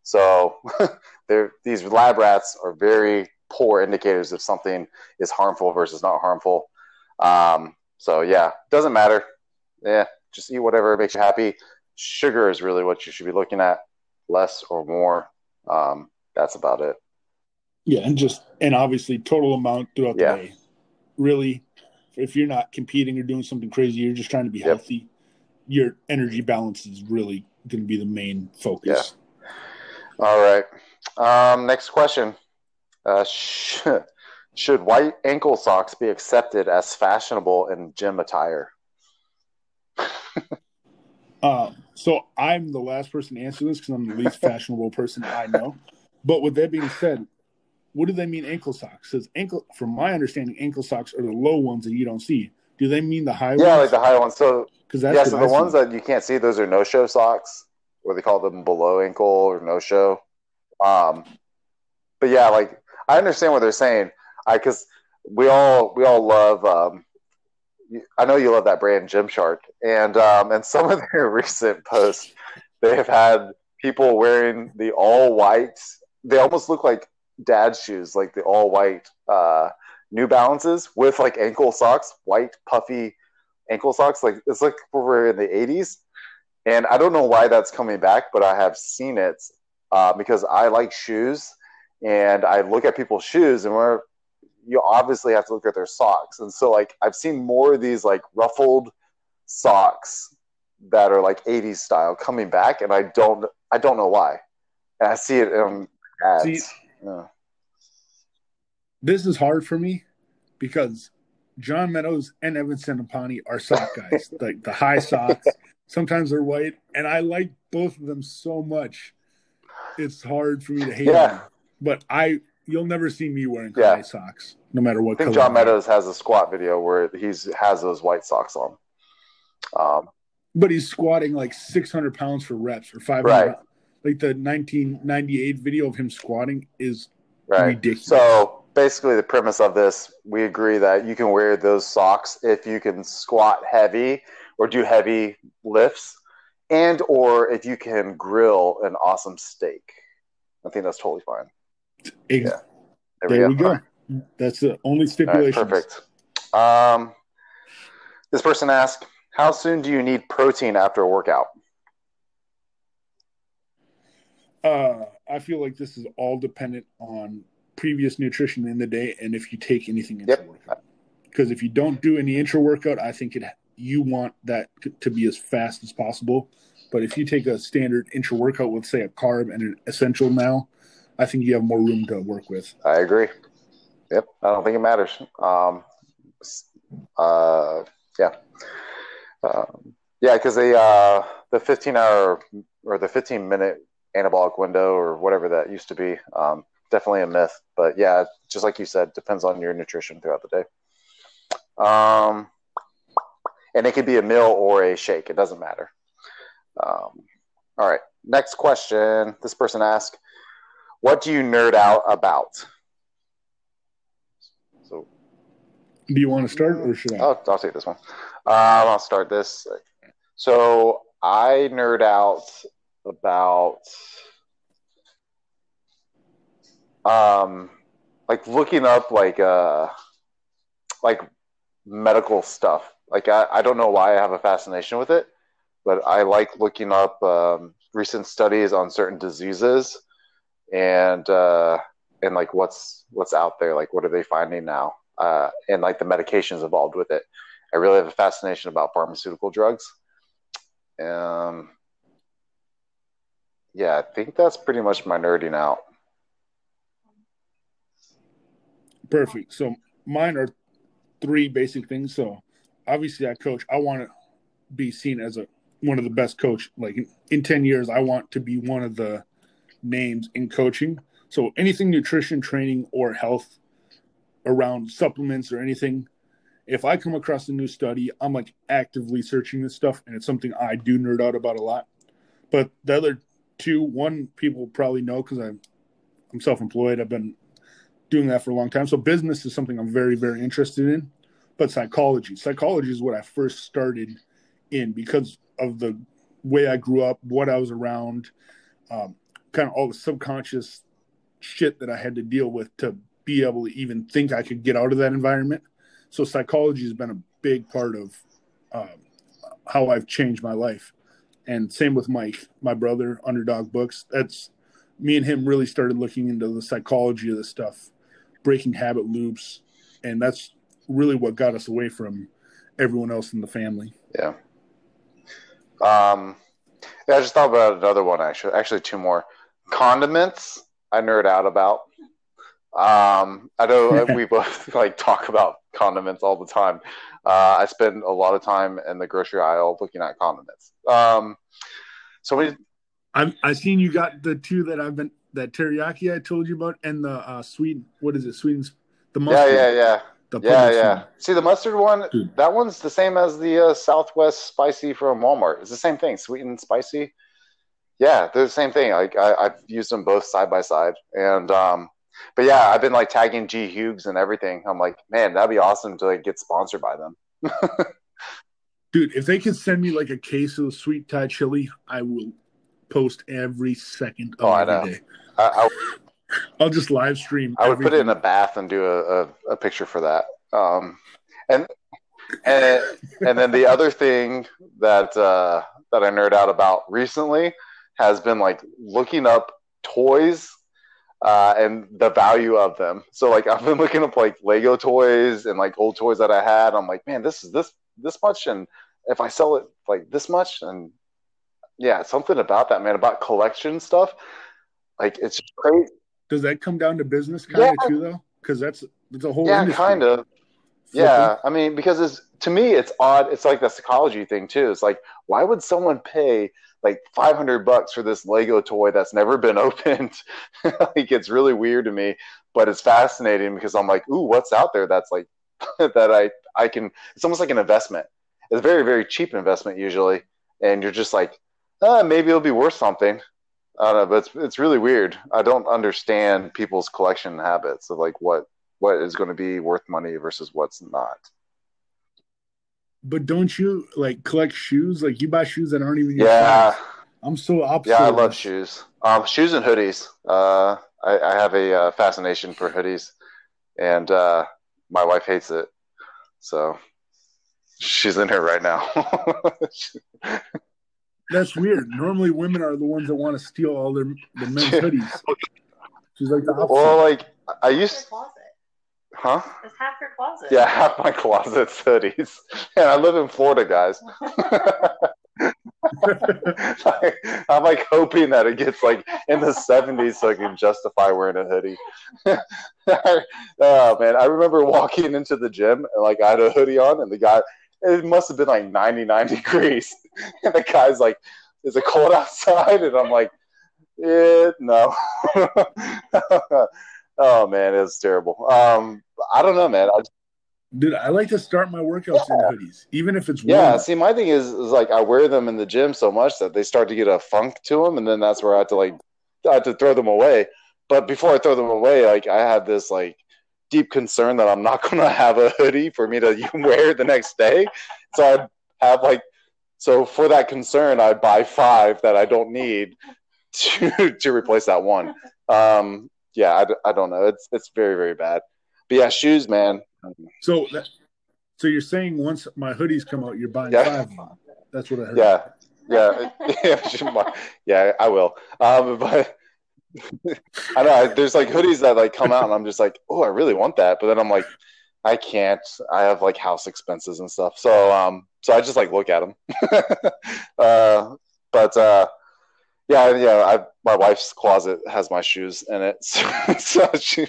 So these lab rats are very poor indicators if something is harmful versus not harmful. Um, so yeah, doesn't matter. Yeah, just eat whatever makes you happy. Sugar is really what you should be looking at, less or more. Um, that's about it. Yeah, and just and obviously total amount throughout Yeah. the day. Really, if you're not competing or doing something crazy, you're just trying to be Yep. healthy. Your energy balance is really going to be the main focus. All right. Um, next question. Uh, sh- should white ankle socks be accepted as fashionable in gym attire? Uh, so I'm the last person to answer this because I'm the least fashionable person I know. But with that being said, what do they mean ankle socks? Because ankle, from my understanding, ankle socks are the low ones that you don't see. Do they mean the high Yeah, like ones? the high ones. So, Because that's yeah, so I the see. ones that you can't see, those are no show socks, or they call them below ankle or no show. Um, but yeah, like I understand what they're saying. I because we all we all love. Um, I know you love that brand Gymshark, and um, and some of their recent posts, they have had people wearing the all white. They almost look like dad shoes, like the all white uh, New Balances with like ankle socks, white puffy ankle socks. Like it's like we we're in the '80s, and I don't know why that's coming back, but I have seen it uh, because I like shoes and I look at people's shoes and we're you obviously have to look at their socks. And so like I've seen more of these like ruffled socks that are like 80s style coming back and I don't I don't know why. And I see it in ads. See, yeah. This is hard for me because John Meadows and Evan Centopani are sock guys, like the high socks. Sometimes they're white, and I like both of them so much. It's hard for me to hate yeah. them. But I, you'll never see me wearing yeah. high socks, no matter what. I think John Meadows has a squat video where he's has those white socks on. Um, but he's squatting like 600 pounds for reps or 500. Right. Like the 1998 video of him squatting is right. ridiculous. So basically the premise of this we agree that you can wear those socks if you can squat heavy or do heavy lifts and or if you can grill an awesome steak i think that's totally fine yeah. there, there we, go. we, go. that's the only stipulation right, perfect um, this person asked how soon do you need protein after a workout uh, i feel like this is all dependent on previous nutrition in the day and if you take anything intra yep. workout. Because if you don't do any intra workout, I think it you want that to be as fast as possible. But if you take a standard intra workout with say a carb and an essential now, I think you have more room to work with. I agree. Yep, I don't think it matters. Um, uh, yeah, um, yeah, because the uh, the 15 hour or the 15 minute anabolic window or whatever that used to be um, definitely a myth. But yeah, just like you said, depends on your nutrition throughout the day. Um, and it could be a meal or a shake. It doesn't matter. Um, all right. Next question. This person asked, "What do you nerd out about?" So, do you want to start or should I? I'll, I'll take this one. Um, I'll start this. So I nerd out about um, like looking up like uh, like medical stuff. Like I, I don't know why I have a fascination with it, but I like looking up um, recent studies on certain diseases and uh, and like what's what's out there. Like what are they finding now? Uh, and like the medications involved with it. I really have a fascination about pharmaceutical drugs. Um, yeah, I think that's pretty much my nerding out. Perfect. So mine are three basic things. So obviously, I coach. I want to be seen as a one of the best coach. Like in, in ten years, I want to be one of the names in coaching. So anything nutrition, training, or health around supplements or anything. If I come across a new study, I'm like actively searching this stuff, and it's something I do nerd out about a lot. But the other two, one people probably know because I'm I'm self-employed. I've been doing that for a long time. So business is something I'm very, very interested in. But psychology, psychology is what I first started in because of the way I grew up, what I was around, um, kind of all the subconscious shit that I had to deal with to be able to even think I could get out of that environment. So psychology has been a big part of um, how I've changed my life. And same with Mike, my brother, Underdog Books. That's me and him really started looking into the psychology of the stuff breaking habit loops, and that's really what got us away from everyone else in the family. Yeah. Um, yeah, I just thought about another one actually. Actually, two more condiments. I nerd out about. Um, I know we both like talk about condiments all the time. Uh, I spend a lot of time in the grocery aisle looking at condiments. Um, so we. I've I seen you got the two that I've been that teriyaki I told you about, and the uh, sweet what is it? Sweden's the mustard. Yeah, yeah, yeah. The yeah, yeah. One. See the mustard one. Dude. That one's the same as the uh, Southwest spicy from Walmart. It's the same thing, sweet and spicy. Yeah, they're the same thing. Like I, have used them both side by side, and um, but yeah, I've been like tagging G Hughes and everything. I'm like, man, that'd be awesome to like get sponsored by them. Dude, if they could send me like a case of sweet Thai chili, I will post every second of oh, every day. I, will just live stream. I would everything. put it in a bath and do a, a, a picture for that. Um, and and and then the other thing that uh, that I nerd out about recently has been like looking up toys uh, and the value of them. So like I've been looking up like Lego toys and like old toys that I had. I'm like, man, this is this this much, and if I sell it like this much, and yeah, something about that, man, about collection stuff. Like it's crazy. Does that come down to business kind of yeah. too, though? Because that's it's a whole yeah, kind of. Yeah, I mean, because it's to me, it's odd. It's like the psychology thing too. It's like, why would someone pay like 500 bucks for this Lego toy that's never been opened? like, it's really weird to me, but it's fascinating because I'm like, ooh, what's out there that's like that I I can. It's almost like an investment. It's a very very cheap investment usually, and you're just like, uh, maybe it'll be worth something. I don't know, but it's it's really weird. I don't understand people's collection habits of like what what is going to be worth money versus what's not. But don't you like collect shoes? Like you buy shoes that aren't even yeah. Size. I'm so opposite. Yeah, I love shoes. Um, shoes and hoodies. Uh, I, I have a uh, fascination for hoodies, and uh, my wife hates it. So she's in here right now. That's weird. Normally, women are the ones that want to steal all their the men's hoodies. She's like the opposite. Well, like I used. To. Huh? It's half your closet. Yeah, half my closet's hoodies. And I live in Florida, guys. I'm like hoping that it gets like in the 70s so I can justify wearing a hoodie. oh man, I remember walking into the gym and like I had a hoodie on and the guy it must have been like 99 degrees. And the guy's like, Is it cold outside? And I'm like, Yeah, no. oh man, it's terrible. Um, I don't know, man. I just, Dude, I like to start my workouts yeah. in hoodies, even if it's warm. Yeah. See, my thing is, is like I wear them in the gym so much that they start to get a funk to them, and then that's where I have to like I have to throw them away. But before I throw them away, like I have this like deep concern that I'm not going to have a hoodie for me to wear the next day. So I have like so for that concern, I buy five that I don't need to to replace that one. Um, yeah, I, I don't know. It's it's very very bad. But yeah, shoes, man. So that, so you're saying once my hoodies come out, you're buying yeah. five. That's what I heard. Yeah, yeah, yeah. yeah, I will. Um, but I know there's like hoodies that like come out, and I'm just like, oh, I really want that, but then I'm like, I can't. I have like house expenses and stuff, so um, so I just like look at them. uh, but uh, yeah, yeah. I, my wife's closet has my shoes in it, so, so she,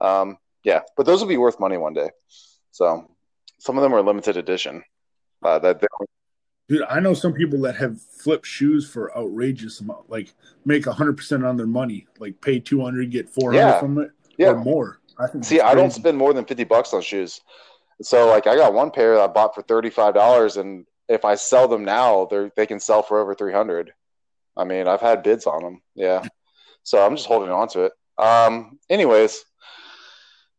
um, yeah. But those will be worth money one day. So some of them are limited edition. Uh, that Dude, I know some people that have flipped shoes for outrageous amount, like make hundred percent on their money, like pay two hundred, get four hundred yeah. from it, yeah. or more. I See, I don't spend more than fifty bucks on shoes. So, like, I got one pair that I bought for thirty five dollars, and if I sell them now, they they can sell for over three hundred. I mean, I've had bids on them. Yeah. So I'm just holding on to it. Um, anyways,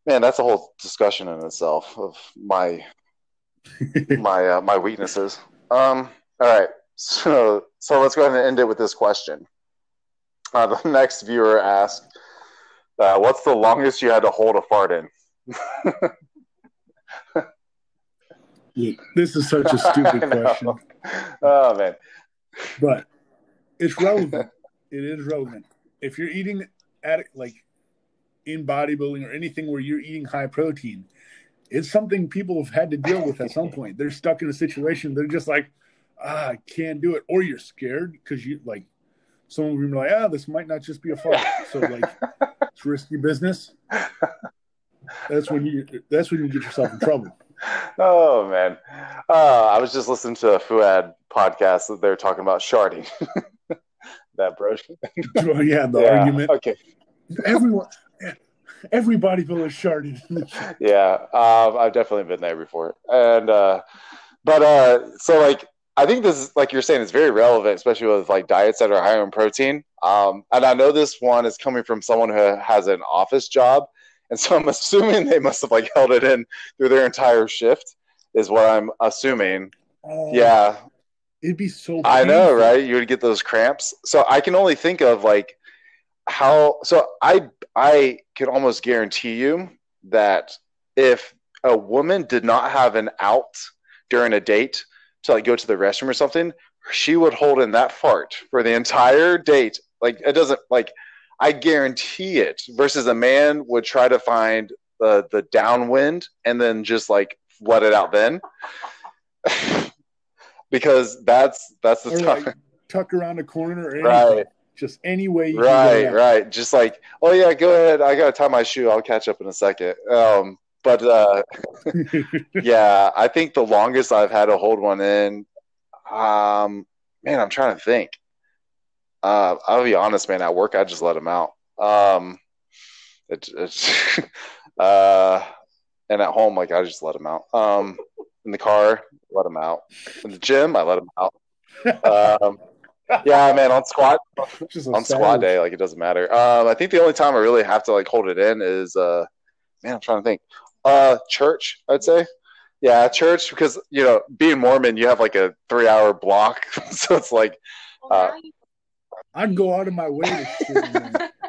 man, that's a whole discussion in itself of my my uh, my weaknesses. Um, all right. So so let's go ahead and end it with this question. Uh, the next viewer asked, uh, "What's the longest you had to hold a fart in?" this is such a stupid question. Oh man! But it's relevant. it is relevant. If you're eating at like in bodybuilding or anything where you're eating high protein, it's something people have had to deal with at some point. They're stuck in a situation. They're just like, ah, I can't do it, or you're scared because you like someone will be like, ah, this might not just be a fart. So like, it's risky business. That's when you. That's when you get yourself in trouble. Oh man, uh, I was just listening to a Fouad podcast that they're talking about sharding. that bro. oh, yeah, the yeah, argument. Okay. Everyone, every bodybuilder sharded. yeah, um, I've definitely been there before, and uh, but uh, so like I think this is like you're saying it's very relevant, especially with like diets that are higher in protein. Um, and I know this one is coming from someone who has an office job, and so I'm assuming they must have like held it in through their entire shift. Is what I'm assuming. Uh, yeah, It'd be so. Painful. I know, right? You would get those cramps. So I can only think of like how. So I I can almost guarantee you that if a woman did not have an out during a date to like go to the restroom or something, she would hold in that fart for the entire date. Like it doesn't like I guarantee it. Versus a man would try to find the the downwind and then just like let it out then. because that's that's the time. like tuck around a corner. Right. Just any way you right, can. right. Just like, oh yeah, go ahead. I gotta tie my shoe. I'll catch up in a second. Um, but uh, yeah, I think the longest I've had to hold one in, um, man, I'm trying to think. Uh, I'll be honest, man. At work, I just let them out. Um, it, it's, uh, and at home, like I just let them out. Um, in the car, let them out. In the gym, I let them out. Yeah, man. On squat, Just a on squat day, like it doesn't matter. Um, I think the only time I really have to like hold it in is, uh, man, I'm trying to think. Uh, church, I'd say. Yeah, church because you know, being Mormon, you have like a three-hour block, so it's like, Uh, I'd go out of my way to sit in there.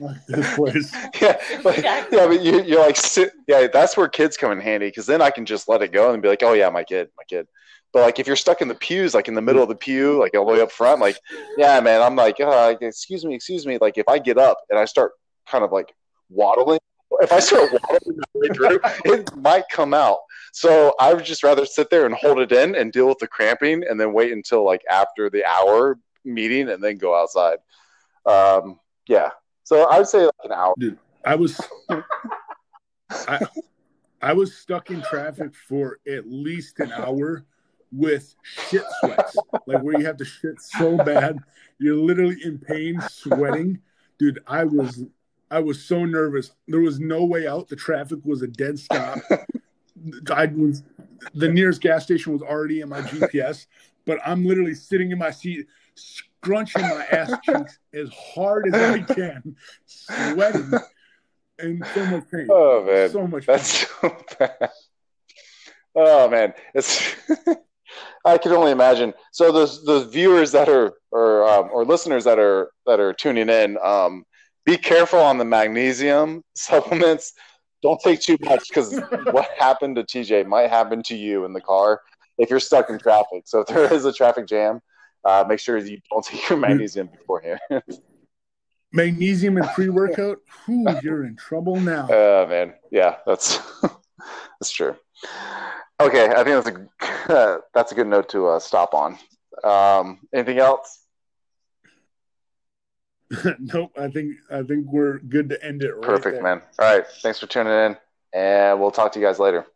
Like this place. yeah, like, yeah, but you, you're like, sit, yeah, that's where kids come in handy because then I can just let it go and be like, oh yeah, my kid, my kid. But like if you're stuck in the pews, like in the middle of the pew, like all the way up front, like, yeah, man, I'm like, uh, excuse me, excuse me. Like if I get up and I start kind of like waddling, if I start waddling my way through, it might come out. So I would just rather sit there and hold it in and deal with the cramping, and then wait until like after the hour meeting, and then go outside. Um, yeah. So I would say like an hour. I was I, I was stuck in traffic for at least an hour with shit sweats. Like where you have to shit so bad, you're literally in pain, sweating. Dude, I was I was so nervous. There was no way out. The traffic was a dead stop. I was the nearest gas station was already in my GPS, but I'm literally sitting in my seat, scrunching my ass cheeks as hard as I can, sweating, and so much pain. Oh man, so much pain. that's so bad. Oh man, it's. I can only imagine. So those those viewers that are or um, or listeners that are that are tuning in, um, be careful on the magnesium supplements. Don't take too much because what happened to TJ might happen to you in the car if you're stuck in traffic. So if there is a traffic jam, uh, make sure you don't take your magnesium beforehand. Magnesium and pre workout, whew, you're in trouble now. Oh man, yeah, that's that's true. Okay, I think that's a that's a good note to uh, stop on. Um, anything else? nope, I think I think we're good to end it right Perfect, there. man. All right, thanks for tuning in, and we'll talk to you guys later.